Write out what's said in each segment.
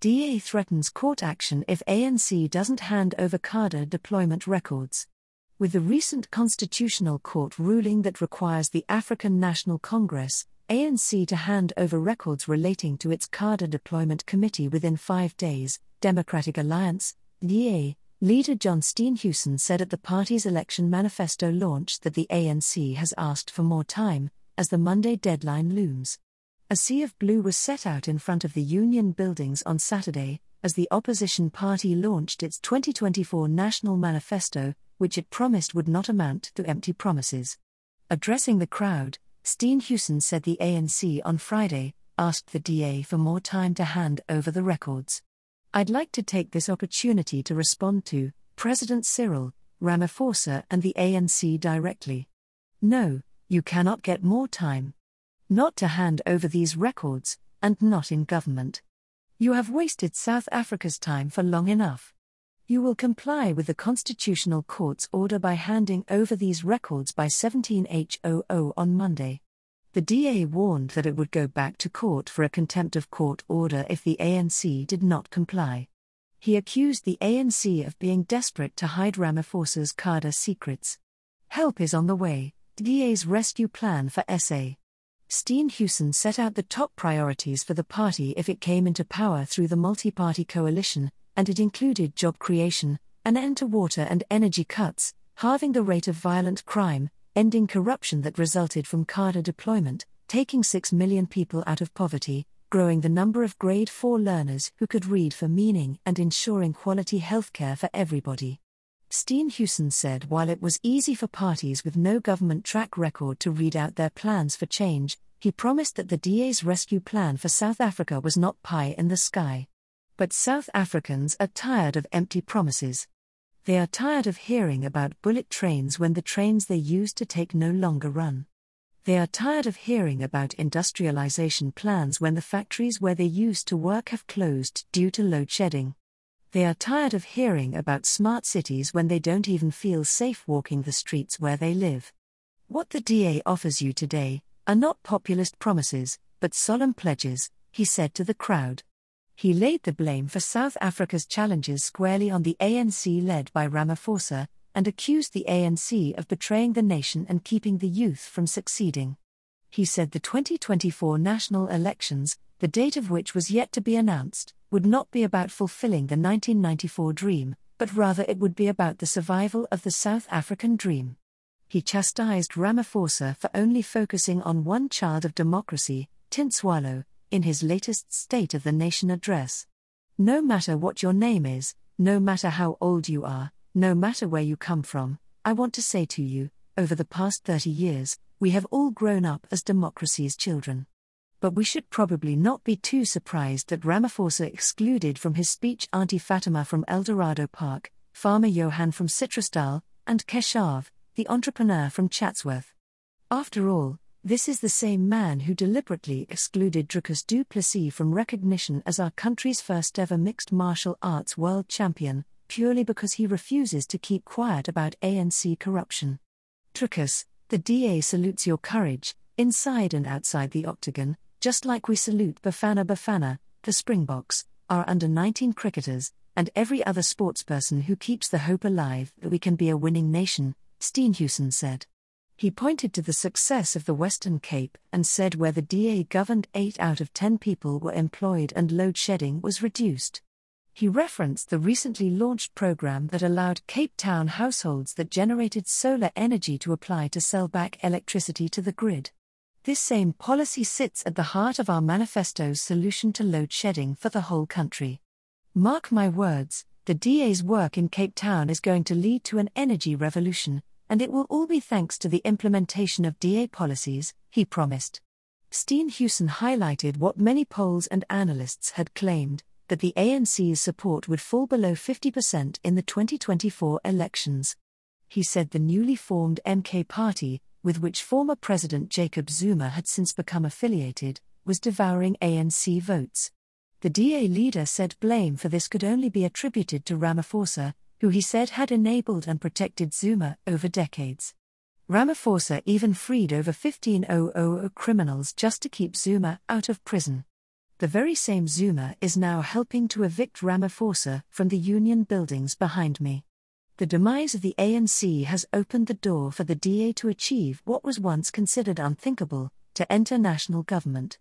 DA threatens court action if ANC doesn't hand over cadre deployment records. With the recent Constitutional Court ruling that requires the African National Congress, ANC to hand over records relating to its cadre deployment committee within five days, Democratic Alliance, DA, leader John Steenhuisen said at the party's election manifesto launch that the ANC has asked for more time, as the Monday deadline looms. A sea of blue was set out in front of the union buildings on Saturday, as the opposition party launched its 2024 National Manifesto, which it promised would not amount to empty promises. Addressing the crowd, Steenhuisen said the ANC on Friday asked the DA for more time to hand over the records. I'd like to take this opportunity to respond to President Cyril, Ramaphosa, and the ANC directly. No, you cannot get more time not to hand over these records, and not in government. You have wasted South Africa's time for long enough. You will comply with the Constitutional Court's order by handing over these records by 17H00 on Monday. The DA warned that it would go back to court for a contempt of court order if the ANC did not comply. He accused the ANC of being desperate to hide Ramaphosa's cadre secrets. Help is on the way, DA's rescue plan for SA. Steenhuisen set out the top priorities for the party if it came into power through the multi party coalition, and it included job creation, an end to water and energy cuts, halving the rate of violent crime, ending corruption that resulted from cadre deployment, taking 6 million people out of poverty, growing the number of grade 4 learners who could read for meaning, and ensuring quality healthcare for everybody. Steenhuisen said while it was easy for parties with no government track record to read out their plans for change, he promised that the DA's rescue plan for South Africa was not pie in the sky. But South Africans are tired of empty promises. They are tired of hearing about bullet trains when the trains they used to take no longer run. They are tired of hearing about industrialization plans when the factories where they used to work have closed due to load shedding. They are tired of hearing about smart cities when they don't even feel safe walking the streets where they live. What the DA offers you today are not populist promises, but solemn pledges, he said to the crowd. He laid the blame for South Africa's challenges squarely on the ANC led by Ramaphosa, and accused the ANC of betraying the nation and keeping the youth from succeeding. He said the 2024 national elections, the date of which was yet to be announced, would not be about fulfilling the 1994 dream, but rather it would be about the survival of the South African dream. He chastised Ramaphosa for only focusing on one child of democracy, Tintswalo, in his latest State of the Nation address. No matter what your name is, no matter how old you are, no matter where you come from, I want to say to you, over the past 30 years, we have all grown up as democracy's children but we should probably not be too surprised that Ramaphosa excluded from his speech Auntie Fatima from Eldorado Park, farmer Johan from Citrusdal, and Keshav, the entrepreneur from Chatsworth. After all, this is the same man who deliberately excluded Dricus du Plessis from recognition as our country's first ever mixed martial arts world champion, purely because he refuses to keep quiet about ANC corruption. Dricus, the DA salutes your courage, inside and outside the octagon, just like we salute Bafana Bafana, the Springboks, our under 19 cricketers, and every other sportsperson who keeps the hope alive that we can be a winning nation, Steenhuisen said. He pointed to the success of the Western Cape and said where the DA governed 8 out of 10 people were employed and load shedding was reduced. He referenced the recently launched program that allowed Cape Town households that generated solar energy to apply to sell back electricity to the grid. This same policy sits at the heart of our manifesto's solution to load shedding for the whole country. Mark my words, the DA's work in Cape Town is going to lead to an energy revolution, and it will all be thanks to the implementation of DA policies, he promised. Steenhuisen highlighted what many polls and analysts had claimed that the ANC's support would fall below 50% in the 2024 elections. He said the newly formed MK party with which former President Jacob Zuma had since become affiliated, was devouring ANC votes. The DA leader said blame for this could only be attributed to Ramaphosa, who he said had enabled and protected Zuma over decades. Ramaphosa even freed over 15,000 criminals just to keep Zuma out of prison. The very same Zuma is now helping to evict Ramaphosa from the union buildings behind me. The demise of the ANC has opened the door for the DA to achieve what was once considered unthinkable to enter national government.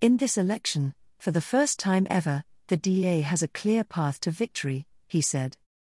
In this election, for the first time ever, the DA has a clear path to victory, he said.